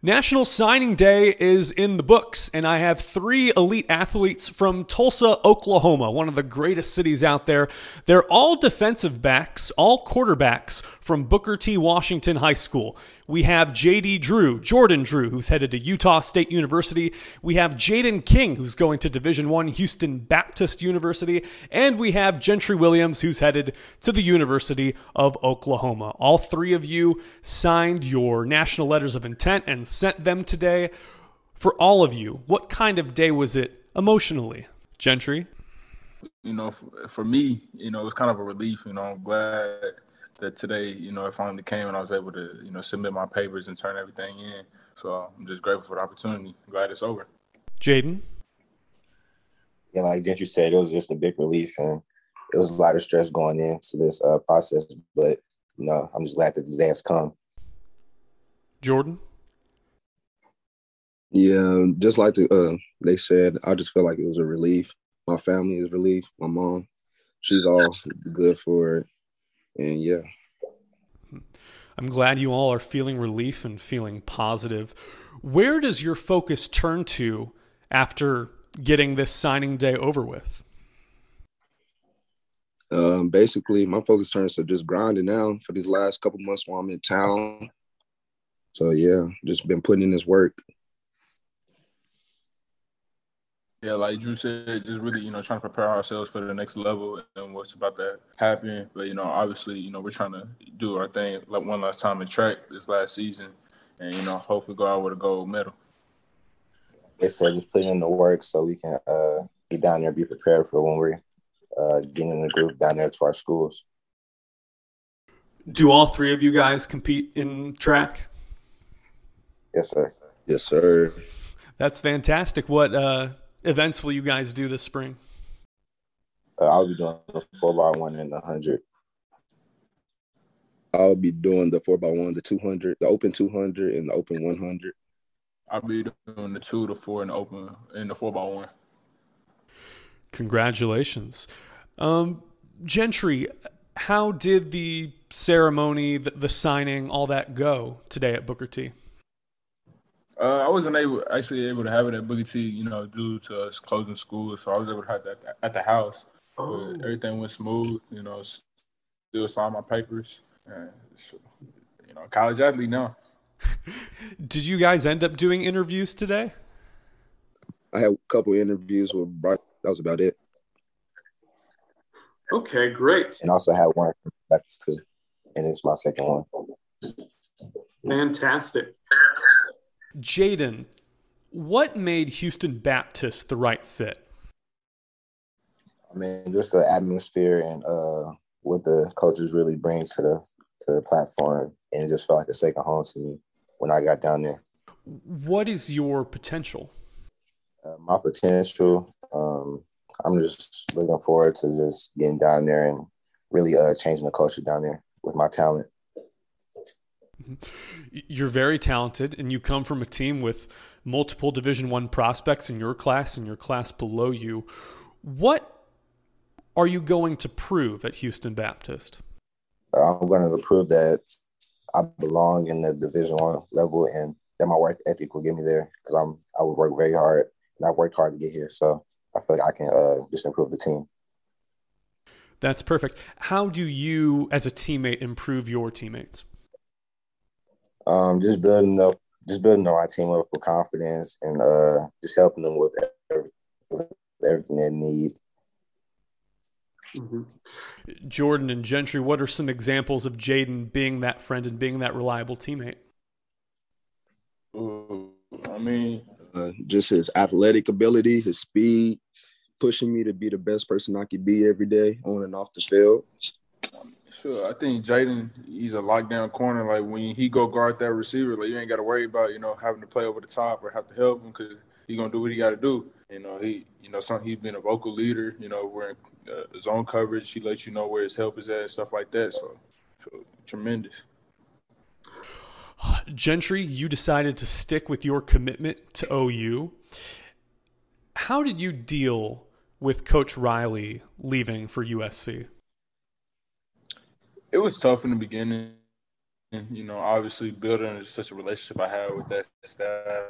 National Signing Day is in the books, and I have three elite athletes from Tulsa, Oklahoma, one of the greatest cities out there. They're all defensive backs, all quarterbacks from Booker T. Washington High School. We have JD Drew, Jordan Drew, who's headed to Utah State University. We have Jaden King, who's going to Division One Houston Baptist University, and we have Gentry Williams, who's headed to the University of Oklahoma. All three of you signed your national letters of intent and sent them today. For all of you, what kind of day was it emotionally? Gentry? You know, for, for me, you know, it was kind of a relief. You know, I'm glad that today, you know, it finally came and I was able to, you know, submit my papers and turn everything in. So I'm just grateful for the opportunity. I'm glad it's over. Jaden? Yeah, like Gentry said, it was just a big relief and it was a lot of stress going into this uh, process. But, you know, I'm just glad that the day has come. Jordan? Yeah, just like the, uh, they said, I just felt like it was a relief. My family is relief. My mom, she's all good for it. And yeah. I'm glad you all are feeling relief and feeling positive. Where does your focus turn to after getting this signing day over with? Um, basically, my focus turns to just grinding now for these last couple months while I'm in town. So yeah, just been putting in this work. Yeah, like Drew said, just really, you know, trying to prepare ourselves for the next level and what's about to happen. But, you know, obviously, you know, we're trying to do our thing like one last time in track this last season and, you know, hopefully go out with a gold medal. They said just putting in the work so we can uh, get down there and be prepared for when we're uh, getting in the group down there to our schools. Do all three of you guys compete in track? Yes, sir. Yes, sir. That's fantastic. What uh, events will you guys do this spring? Uh, I'll be doing the four by one and the hundred. I'll be doing the four by one, the two hundred, the open two hundred, and the open one hundred. I'll be doing the two, the four, and the open, and the four by one. Congratulations, um, Gentry. How did the ceremony, the, the signing, all that go today at Booker T? Uh, I wasn't able actually able to have it at Booker T, you know, due to us closing school. So I was able to have that at the house. Oh. But everything went smooth, you know. Still signed my papers. And, you know, college athlete now. Did you guys end up doing interviews today? I had a couple interviews with Bryce. That was about it. Okay, great. And also had one practice too, and it's my second one. Fantastic. Jaden, what made Houston Baptist the right fit? I mean, just the atmosphere and uh, what the coaches really bring to the to the platform, and it just felt like a second home to me when I got down there. What is your potential? Uh, my potential, um, I'm just looking forward to just getting down there and really uh, changing the culture down there with my talent. You're very talented, and you come from a team with multiple Division One prospects in your class and your class below you. What are you going to prove at Houston Baptist? I'm going to prove that I belong in the Division One level, and that my work ethic will get me there because I'm I would work very hard, and I've worked hard to get here. So I feel like I can uh, just improve the team. That's perfect. How do you, as a teammate, improve your teammates? Um, just building up, just building up our team up with confidence, and uh, just helping them with, every, with everything they need. Mm-hmm. Jordan and Gentry, what are some examples of Jaden being that friend and being that reliable teammate? Ooh, I mean, uh, just his athletic ability, his speed, pushing me to be the best person I could be every day on and off the field. Sure, I think Jaden, he's a lockdown corner. Like when he go guard that receiver, like you ain't got to worry about you know having to play over the top or have to help him because he gonna do what he got to do. You know he, you know, some he's been a vocal leader. You know, wearing uh, zone coverage, he lets you know where his help is at, stuff like that. So, so tremendous. Gentry, you decided to stick with your commitment to OU. How did you deal with Coach Riley leaving for USC? It was tough in the beginning. you know, obviously building such a relationship I had with that staff,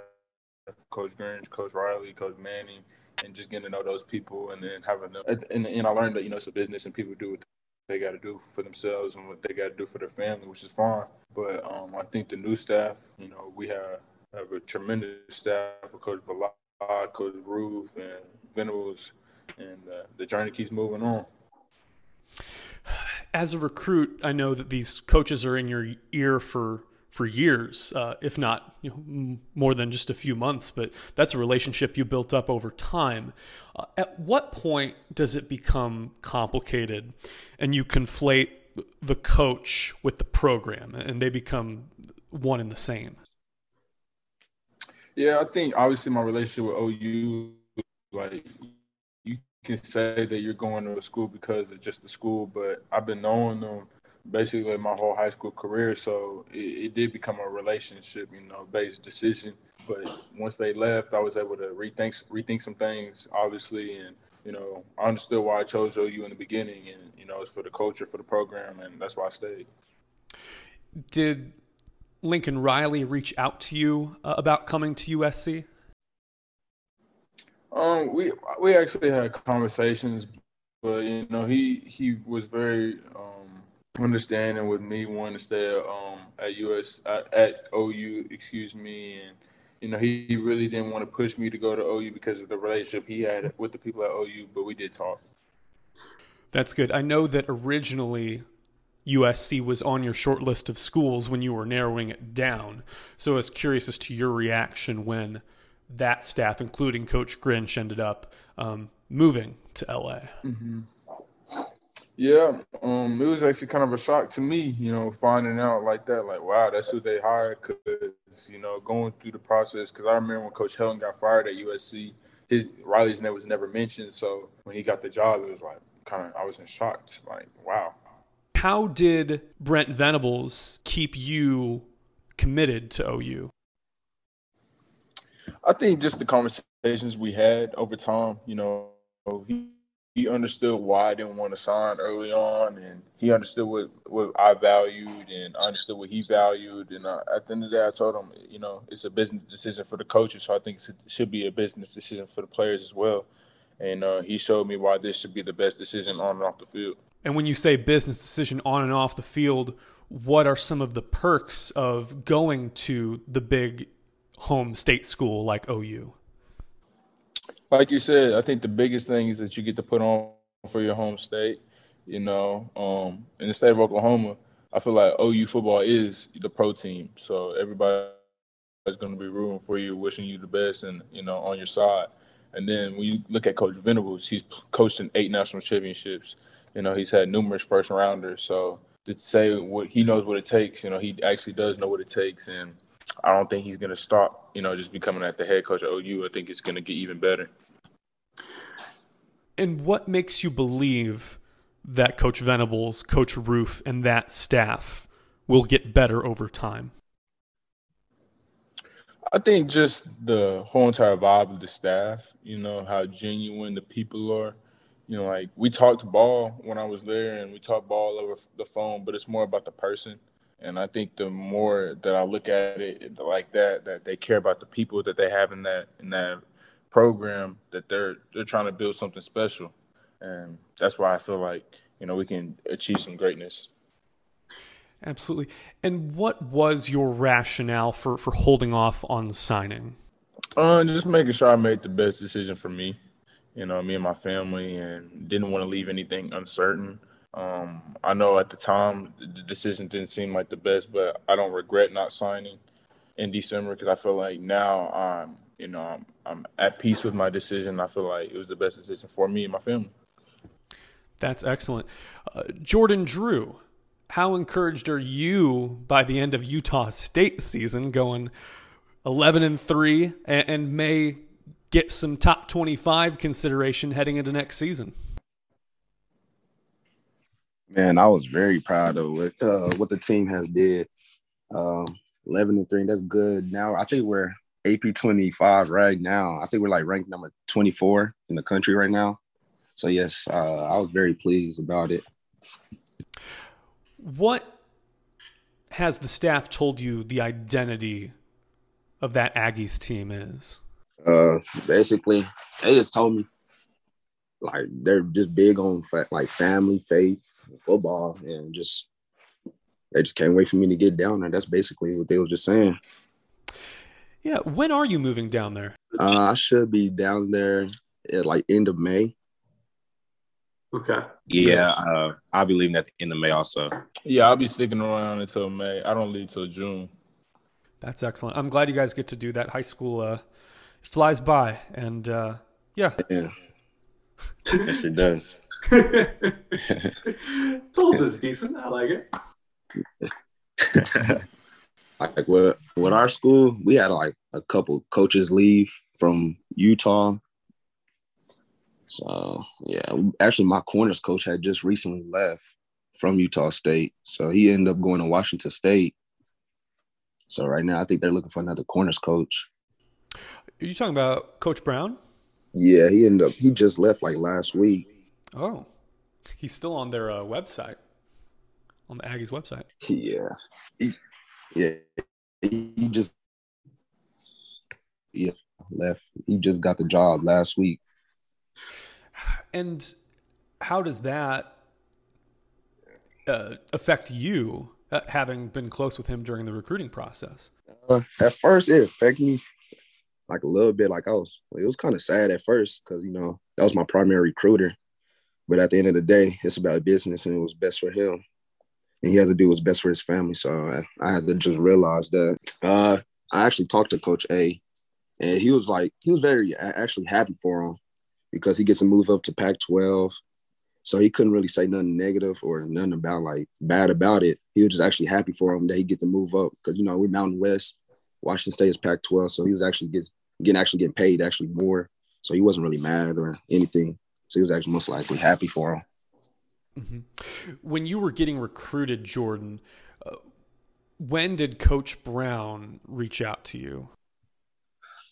Coach Grinch, Coach Riley, Coach Manning, and just getting to know those people, and then having them, and, and I learned that you know it's a business and people do what they got to do for themselves and what they got to do for their family, which is fine. But um, I think the new staff, you know, we have have a tremendous staff for Coach Valad, Coach Roof, and Venables, and uh, the journey keeps moving on as a recruit, I know that these coaches are in your ear for for years, uh, if not you know, more than just a few months. But that's a relationship you built up over time. Uh, at what point does it become complicated, and you conflate the coach with the program, and they become one and the same? Yeah, I think obviously my relationship with OU, like can say that you're going to a school because of just the school, but I've been knowing them basically my whole high school career. So it, it, did become a relationship, you know, based decision. But once they left, I was able to rethink rethink some things, obviously, and you know, I understood why I chose OU in the beginning, and you know, it's for the culture, for the program, and that's why I stayed. Did Lincoln Riley reach out to you uh, about coming to USC? Um, we we actually had conversations, but you know he he was very um understanding with me wanting to stay um at US at, at OU, excuse me, and you know he, he really didn't want to push me to go to OU because of the relationship he had with the people at OU, but we did talk. That's good. I know that originally USC was on your short list of schools when you were narrowing it down. So I was curious as to your reaction when that staff, including Coach Grinch, ended up um, moving to LA. Mm-hmm. Yeah, um, it was actually kind of a shock to me, you know, finding out like that. Like, wow, that's who they hired. Because you know, going through the process. Because I remember when Coach Helton got fired at USC, his Riley's name was never mentioned. So when he got the job, it was like kind of I was in shock. Like, wow. How did Brent Venables keep you committed to OU? I think just the conversations we had over time, you know, he, he understood why I didn't want to sign early on, and he understood what, what I valued, and I understood what he valued. And I, at the end of the day, I told him, you know, it's a business decision for the coaches, so I think it should be a business decision for the players as well. And uh, he showed me why this should be the best decision on and off the field. And when you say business decision on and off the field, what are some of the perks of going to the big home state school like OU? Like you said, I think the biggest thing is that you get to put on for your home state. You know, um, in the state of Oklahoma, I feel like OU football is the pro team. So everybody is going to be rooting for you, wishing you the best, and you know, on your side. And then when you look at Coach Venables, he's coached in eight national championships. You know, he's had numerous first rounders. So to say what he knows what it takes, you know, he actually does know what it takes, and I don't think he's going to stop, you know, just becoming at the head coach of OU. I think it's going to get even better. And what makes you believe that Coach Venables, Coach Roof, and that staff will get better over time? I think just the whole entire vibe of the staff, you know, how genuine the people are. You know, like we talked ball when I was there and we talked ball over the phone, but it's more about the person. And I think the more that I look at it like that, that they care about the people that they have in that in that program, that they're they're trying to build something special, and that's why I feel like you know we can achieve some greatness. Absolutely. And what was your rationale for for holding off on signing? Uh, just making sure I made the best decision for me, you know, me and my family, and didn't want to leave anything uncertain. Um, I know at the time the decision didn't seem like the best, but I don't regret not signing in December because I feel like now I'm, you know, I'm, I'm at peace with my decision. I feel like it was the best decision for me and my family. That's excellent. Uh, Jordan Drew, how encouraged are you by the end of Utah State season going 11 and 3 and, and may get some top 25 consideration heading into next season? Man, I was very proud of what uh, what the team has did. Um, Eleven and three, that's good. Now I think we're AP twenty five right now. I think we're like ranked number twenty four in the country right now. So yes, uh, I was very pleased about it. What has the staff told you the identity of that Aggies team is? Uh, basically, they just told me like they're just big on like family, faith, football, and just they just can't wait for me to get down there. That's basically what they were just saying. Yeah, when are you moving down there? Uh, I should be down there at like end of May. Okay. Yeah, uh, I'll be leaving at the end of May also. Yeah, I'll be sticking around until May. I don't leave till June. That's excellent. I'm glad you guys get to do that. High school uh, flies by, and uh, yeah. Yeah. yes, it does. Tulsa's decent. I like it. like with with our school, we had like a couple coaches leave from Utah. So yeah, actually, my corners coach had just recently left from Utah State, so he ended up going to Washington State. So right now, I think they're looking for another corners coach. Are you talking about Coach Brown? Yeah, he ended up. He just left like last week. Oh, he's still on their uh, website, on the Aggies website. Yeah, he, yeah, he just yeah left. He just got the job last week. And how does that uh, affect you, uh, having been close with him during the recruiting process? Uh, at first, it affected me like a little bit. Like I was, it was kind of sad at first because you know that was my primary recruiter. But at the end of the day, it's about business, and it was best for him, and he had to do what's best for his family. So I, I had to just realize that. Uh, I actually talked to Coach A, and he was like, he was very actually happy for him because he gets to move up to Pac-12. So he couldn't really say nothing negative or nothing about like bad about it. He was just actually happy for him that he get to move up because you know we're Mountain West, Washington State is Pac-12, so he was actually get, getting actually getting paid actually more. So he wasn't really mad or anything. So he was actually most likely happy for him. Mm-hmm. When you were getting recruited, Jordan, uh, when did Coach Brown reach out to you?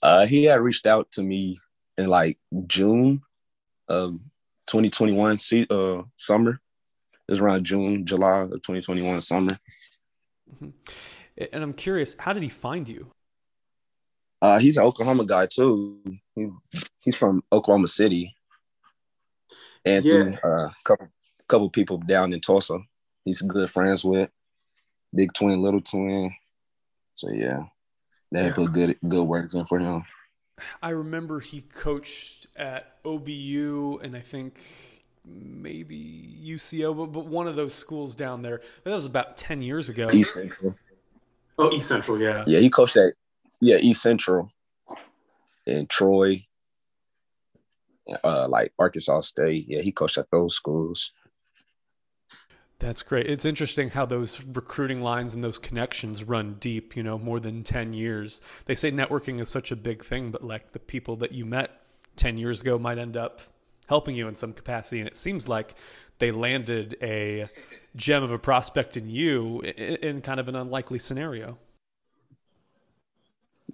Uh, he had reached out to me in like June of 2021 uh, summer. It was around June, July of 2021 summer. Mm-hmm. And I'm curious, how did he find you? Uh, he's an Oklahoma guy too. He, he's from Oklahoma City, and yeah. through a uh, couple couple people down in Tulsa, he's good friends with. Big twin, little twin. So yeah, they yeah. put good good words in for him. I remember he coached at OBU and I think maybe UCO, but, but one of those schools down there. That was about 10 years ago. East Central. Oh, East Central, yeah. Yeah, he coached at, yeah, East Central and Troy, uh, like Arkansas State. Yeah, he coached at those schools. That's great. It's interesting how those recruiting lines and those connections run deep, you know, more than 10 years. They say networking is such a big thing, but like the people that you met 10 years ago might end up helping you in some capacity. And it seems like they landed a gem of a prospect in you in kind of an unlikely scenario.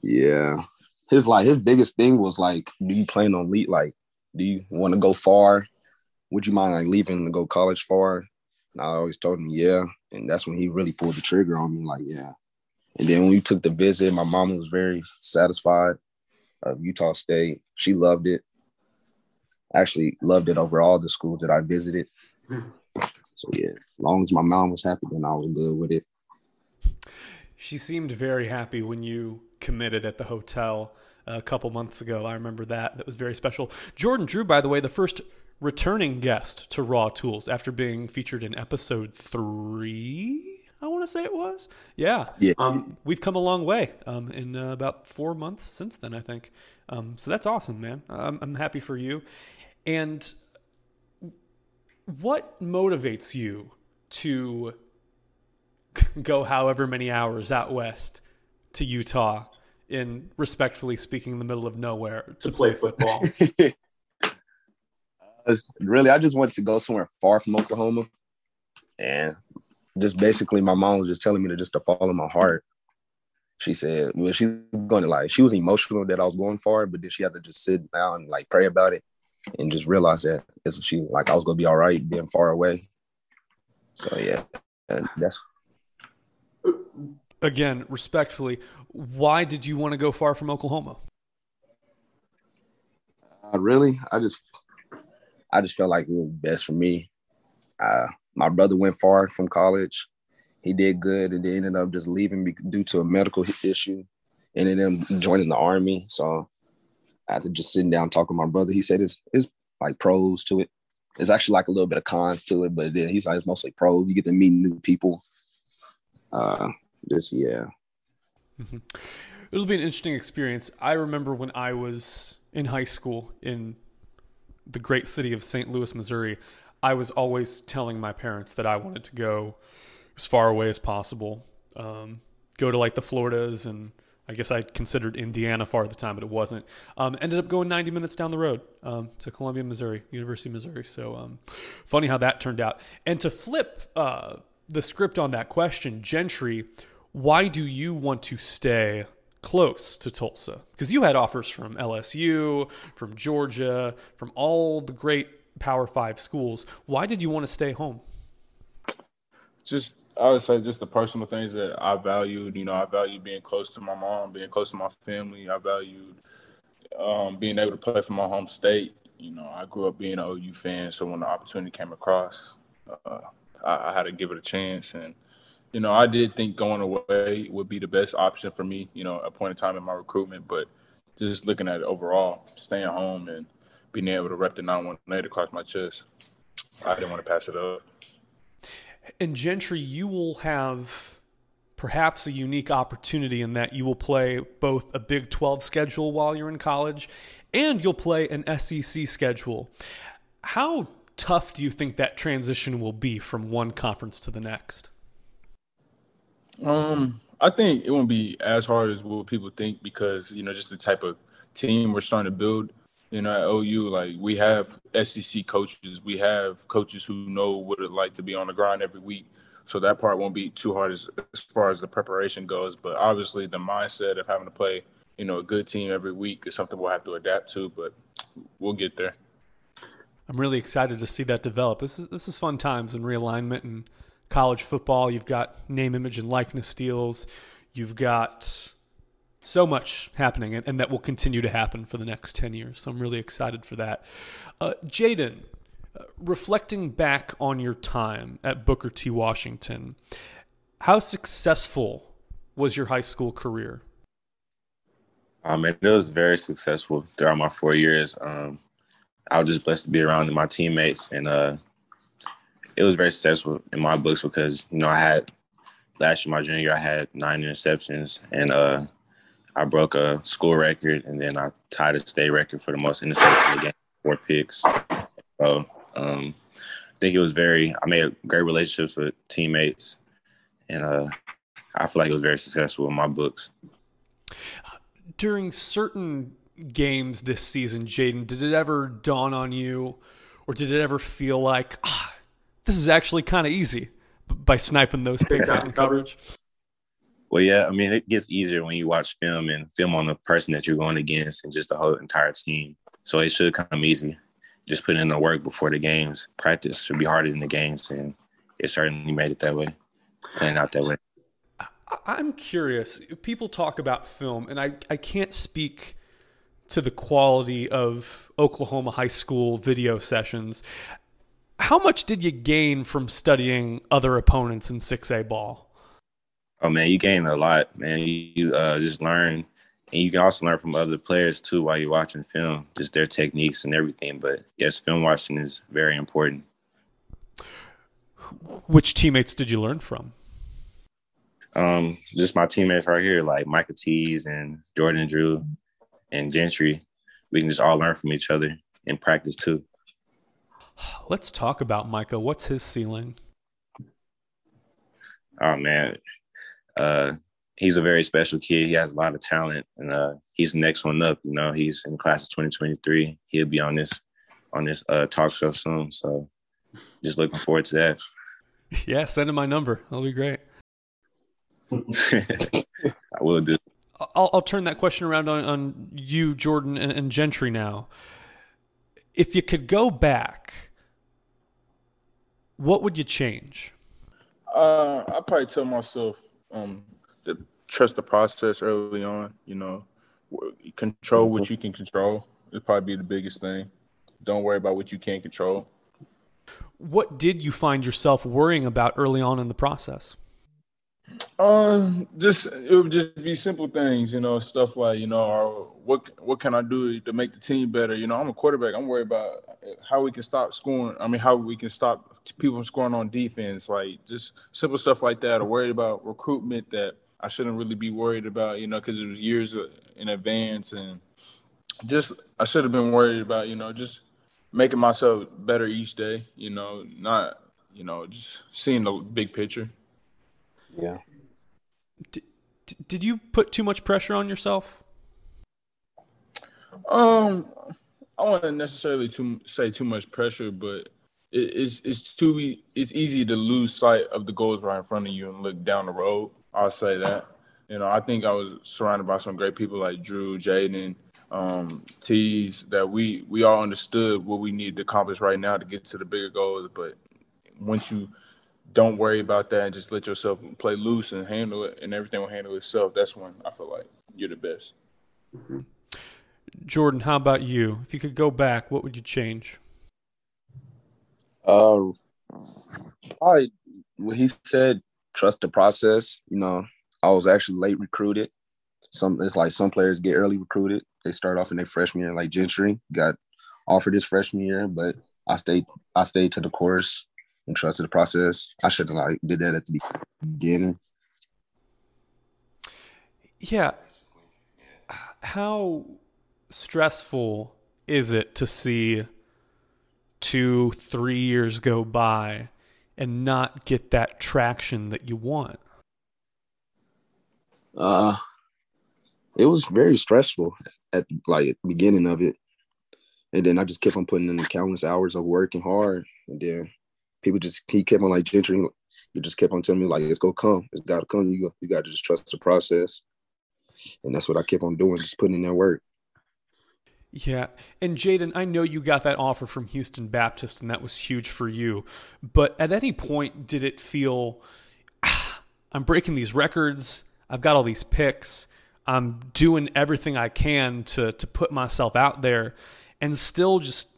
Yeah. His like his biggest thing was like, do you plan on lead like do you want to go far? Would you mind like leaving to go college far? And I always told him, yeah. And that's when he really pulled the trigger on me, like, yeah. And then when we took the visit, my mom was very satisfied of Utah State. She loved it. Actually loved it over all the schools that I visited. Hmm. So yeah, as long as my mom was happy, then I was good with it. She seemed very happy when you committed at the hotel a couple months ago. I remember that. That was very special. Jordan Drew, by the way, the first returning guest to Raw Tools after being featured in episode three. I want to say it was. Yeah. Yeah. Um, we've come a long way um, in uh, about four months since then, I think. Um, so that's awesome, man. I'm, I'm happy for you. And what motivates you to go however many hours out west to Utah in respectfully speaking in the middle of nowhere to, to play football? Uh, really, I just wanted to go somewhere far from Oklahoma, and just basically, my mom was just telling me to just to follow my heart. She said, "Well, she's going to like." She was emotional that I was going far, but then she had to just sit down and like pray about it, and just realize that isn't she like I was gonna be all right being far away. So yeah, and that's Again, respectfully, why did you want to go far from Oklahoma? Uh, really, I just, I just felt like it was best for me. Uh, my brother went far from college. He did good, and then ended up just leaving due to a medical issue, and then joining the army. So after just sitting down talking to my brother, he said it's, it's like pros to it. It's actually like a little bit of cons to it, but then he's like it's mostly pros. You get to meet new people. Uh, this yeah. Mm-hmm. It'll be an interesting experience. I remember when I was in high school in the great city of St. Louis, Missouri. I was always telling my parents that I wanted to go as far away as possible. Um, go to like the Floridas and I guess I considered Indiana far at the time, but it wasn't. Um, ended up going 90 minutes down the road um, to Columbia, Missouri, University of Missouri. So um, funny how that turned out. And to flip uh, the script on that question, Gentry, why do you want to stay close to Tulsa? Because you had offers from LSU, from Georgia, from all the great Power Five schools. Why did you want to stay home? Just I would say just the personal things that I valued. You know, I valued being close to my mom, being close to my family. I valued um, being able to play for my home state. You know, I grew up being an OU fan, so when the opportunity came across, uh, I, I, had to give it a chance. And you know, I did think going away would be the best option for me. You know, a point in time in my recruitment, but just looking at it overall, staying home and being able to rep the 918 across my chest, I didn't want to pass it up. And Gentry, you will have perhaps a unique opportunity in that you will play both a Big 12 schedule while you're in college and you'll play an SEC schedule. How tough do you think that transition will be from one conference to the next? Um, I think it won't be as hard as what people think because you know just the type of team we're starting to build you know, at OU, like we have SEC coaches, we have coaches who know what it's like to be on the grind every week. So that part won't be too hard as, as far as the preparation goes. But obviously, the mindset of having to play, you know, a good team every week is something we'll have to adapt to. But we'll get there. I'm really excited to see that develop. This is this is fun times and realignment and college football. You've got name, image, and likeness deals. You've got so much happening and, and, that will continue to happen for the next 10 years. So I'm really excited for that. Uh, Jaden, uh, reflecting back on your time at Booker T. Washington, how successful was your high school career? Um, it was very successful throughout my four years. Um, I was just blessed to be around my teammates, and uh, it was very successful in my books because you know I had last year, my junior year, I had nine interceptions, and uh, I broke a school record, and then I tied a state record for the most interceptions in the game, four picks. So um, I think it was very. I made great relationships with teammates, and uh, I feel like it was very successful in my books. During certain games this season, Jaden, did it ever dawn on you, or did it ever feel like ah, this is actually kind of easy by sniping those picks out in coverage? Well, yeah, I mean, it gets easier when you watch film and film on the person that you're going against and just the whole entire team. So it should come easy. Just put in the work before the games. Practice should be harder than the games, and it certainly made it that way, playing out that way. I'm curious. People talk about film, and I, I can't speak to the quality of Oklahoma high school video sessions. How much did you gain from studying other opponents in 6A ball? Oh man, you gain a lot, man. You, uh, just learn, and you can also learn from other players too while you're watching film, just their techniques and everything. But yes, film watching is very important. Which teammates did you learn from? Um, just my teammates right here, like Micah Tease and Jordan Drew and Gentry. We can just all learn from each other and practice too. Let's talk about Micah. What's his ceiling? Oh man, uh, he's a very special kid. He has a lot of talent, and uh, he's the next one up. You know, he's in class of 2023. He'll be on this on this uh, talk show soon. So, just looking forward to that. Yeah, send him my number. That'll be great. I will do. I'll, I'll, turn that question around on, on you, Jordan, and, and Gentry now. If you could go back, what would you change? Uh, I probably tell myself um, the, trust the process early on. You know, control what you can control. It'd probably be the biggest thing. Don't worry about what you can't control. What did you find yourself worrying about early on in the process? Um, just it would just be simple things, you know, stuff like you know, uh, what what can I do to make the team better? You know, I'm a quarterback. I'm worried about eh, how we can stop scoring. I mean, how we can stop people from scoring on defense, like just simple stuff like that. Or worried about recruitment that I shouldn't really be worried about, you know, because it was years uh, in advance, and just I should have been worried about, you know, just making myself better each day. You know, not you know just seeing the big picture. Yeah. Did, did you put too much pressure on yourself? Um, I wouldn't necessarily to say too much pressure, but it, it's it's too it's easy to lose sight of the goals right in front of you and look down the road. I'll say that. You know, I think I was surrounded by some great people like Drew, Jaden, um, Tease, that we we all understood what we needed to accomplish right now to get to the bigger goals. But once you don't worry about that and just let yourself play loose and handle it, and everything will handle itself. That's when I feel like you're the best. Mm-hmm. Jordan, how about you? If you could go back, what would you change? Uh, I what he said, trust the process. You know, I was actually late recruited. Some it's like some players get early recruited. They start off in their freshman year, like Gentry got offered his freshman year, but I stayed I stayed to the course and trusted the process. I should have like did that at the beginning. Yeah. How stressful is it to see two, three years go by and not get that traction that you want? Uh, it was very stressful at like at the beginning of it, and then I just kept on putting in the countless hours of working hard, and then people just he kept on like gentry. He just kept on telling me like it's gonna come, it's gotta come. You you gotta just trust the process, and that's what I kept on doing, just putting in that work. Yeah. And Jaden, I know you got that offer from Houston Baptist and that was huge for you. But at any point, did it feel, ah, I'm breaking these records, I've got all these picks, I'm doing everything I can to, to put myself out there, and still just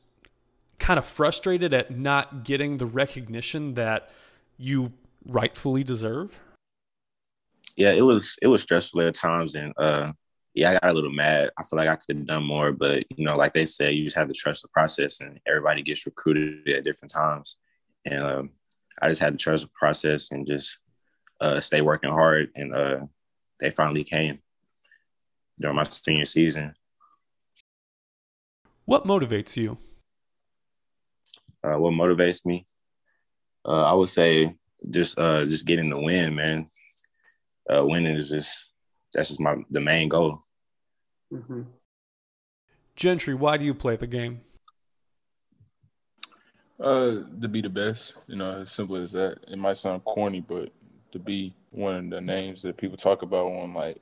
kind of frustrated at not getting the recognition that you rightfully deserve? Yeah, it was it was stressful at times, and uh, yeah, I got a little mad. I feel like I could have done more, but you know, like they said, you just have to trust the process, and everybody gets recruited at different times, and um, I just had to trust the process and just uh, stay working hard, and uh, they finally came during my senior season. What motivates you? Uh, what motivates me? Uh, I would say just uh, just getting the win, man. Uh, winning is just that's just my the main goal. Mm-hmm. Gentry, why do you play the game? Uh, to be the best. You know, as simple as that. It might sound corny, but to be one of the names that people talk about on like,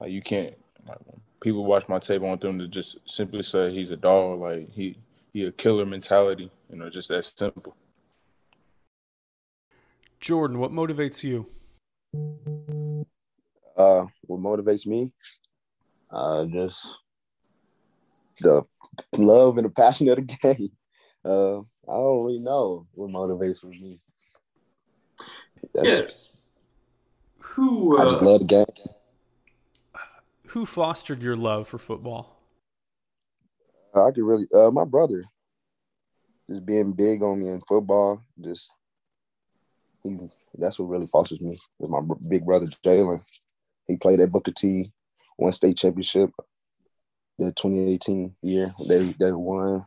like you can't. Like, people watch my tape, I want them to just simply say he's a dog. Like he he a killer mentality. You know, just that simple. Jordan, what motivates you? Uh, what motivates me? Uh, just the love and the passion of the game. Uh, I don't really know what motivates me. That's, yeah. Who? Uh, I just uh, love the game. Who fostered your love for football? I could really, uh, my brother just being big on me in football. Just he, that's what really fosters me. With my big brother Jalen, he played at Booker T, won state championship. The 2018 year they they won,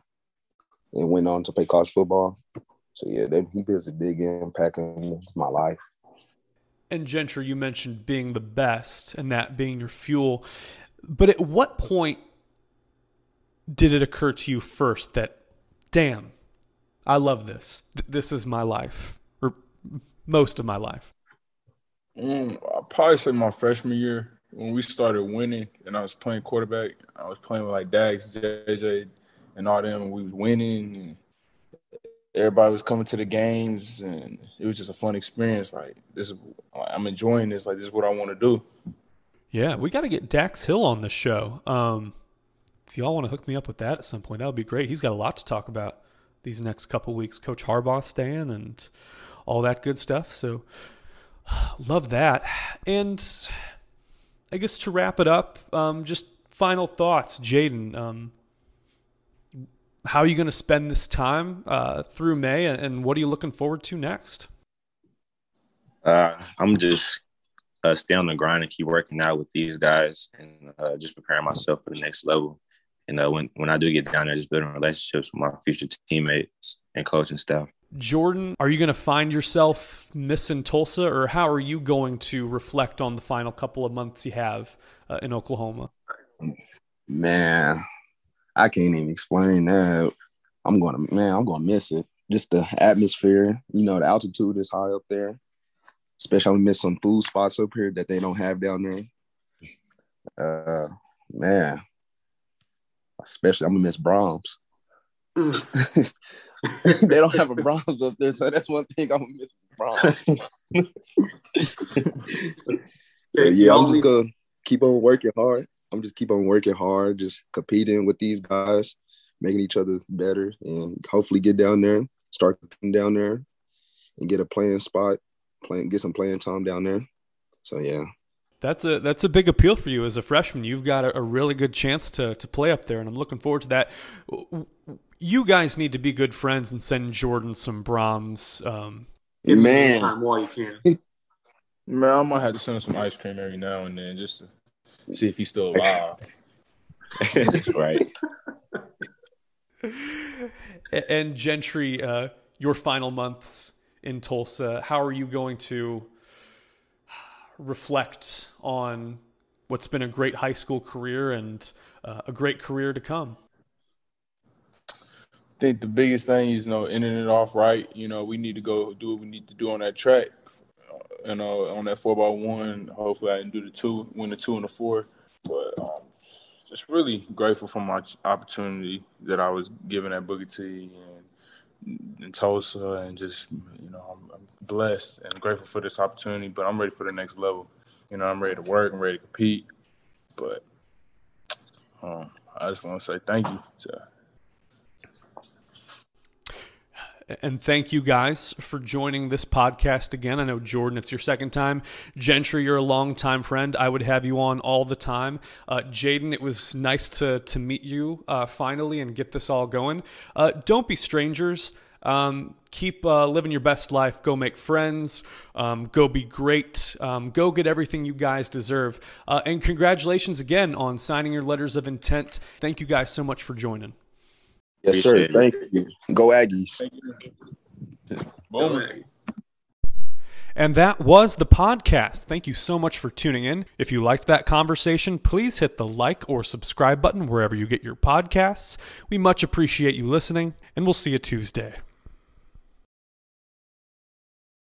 and went on to play college football. So yeah, they, he has a big impact on my life. And Gentry, you mentioned being the best and that being your fuel. But at what point did it occur to you first that, damn, I love this. This is my life, or most of my life. Mm, I probably say my freshman year when we started winning, and I was playing quarterback. I was playing with like Dax, JJ, and all them. And we was winning. everybody was coming to the games, and it was just a fun experience. Like this, is, I'm enjoying this. Like this is what I want to do. Yeah, we got to get Dax Hill on the show. Um, if y'all want to hook me up with that at some point, that would be great. He's got a lot to talk about these next couple weeks. Coach Harbaugh staying and all that good stuff. So love that. And I guess to wrap it up, um, just final thoughts, Jaden. Um, how are you going to spend this time uh, through May, and what are you looking forward to next? Uh, I'm just uh, stay on the grind and keep working out with these guys, and uh, just preparing myself for the next level. And uh, when when I do get down there, just building relationships with my future teammates and coaching staff. Jordan, are you going to find yourself missing Tulsa, or how are you going to reflect on the final couple of months you have uh, in Oklahoma? Man, I can't even explain that. I'm gonna man, I'm gonna miss it. Just the atmosphere, you know, the altitude is high up there. Especially miss some food spots up here that they don't have down there. Uh man. Especially I'm gonna miss Braum's. Mm. they don't have a Braum's up there, so that's one thing I'm gonna miss Braum's. yeah, I'm just gonna keep on working hard. I'm just keep on working hard, just competing with these guys, making each other better, and hopefully get down there, start down there, and get a playing spot, playing, get some playing time down there. So yeah, that's a that's a big appeal for you as a freshman. You've got a, a really good chance to to play up there, and I'm looking forward to that. You guys need to be good friends and send Jordan some Braum's. Um, man, while you can. Man, I might have to send him some ice cream every now and then just to see if he's still alive. right. and Gentry, uh, your final months in Tulsa, how are you going to reflect on what's been a great high school career and uh, a great career to come? I think the biggest thing is, you know, ending it off right. You know, we need to go do what we need to do on that track. You know, on that four by one. Hopefully, I can do the two, win the two and the four. But um, just really grateful for my opportunity that I was given at Booker T and in Tulsa, and just you know I'm, I'm, blessed and grateful for this opportunity. But I'm ready for the next level. You know, I'm ready to work. I'm ready to compete. But um, I just want to say thank you to And thank you guys for joining this podcast again. I know, Jordan, it's your second time. Gentry, you're a long-time friend. I would have you on all the time. Uh, Jaden, it was nice to, to meet you uh, finally and get this all going. Uh, don't be strangers. Um, keep uh, living your best life. Go make friends. Um, go be great. Um, go get everything you guys deserve. Uh, and congratulations again on signing your letters of intent. Thank you guys so much for joining. Yes, sir. Thank you. Go Aggies. And that was the podcast. Thank you so much for tuning in. If you liked that conversation, please hit the like or subscribe button wherever you get your podcasts. We much appreciate you listening, and we'll see you Tuesday.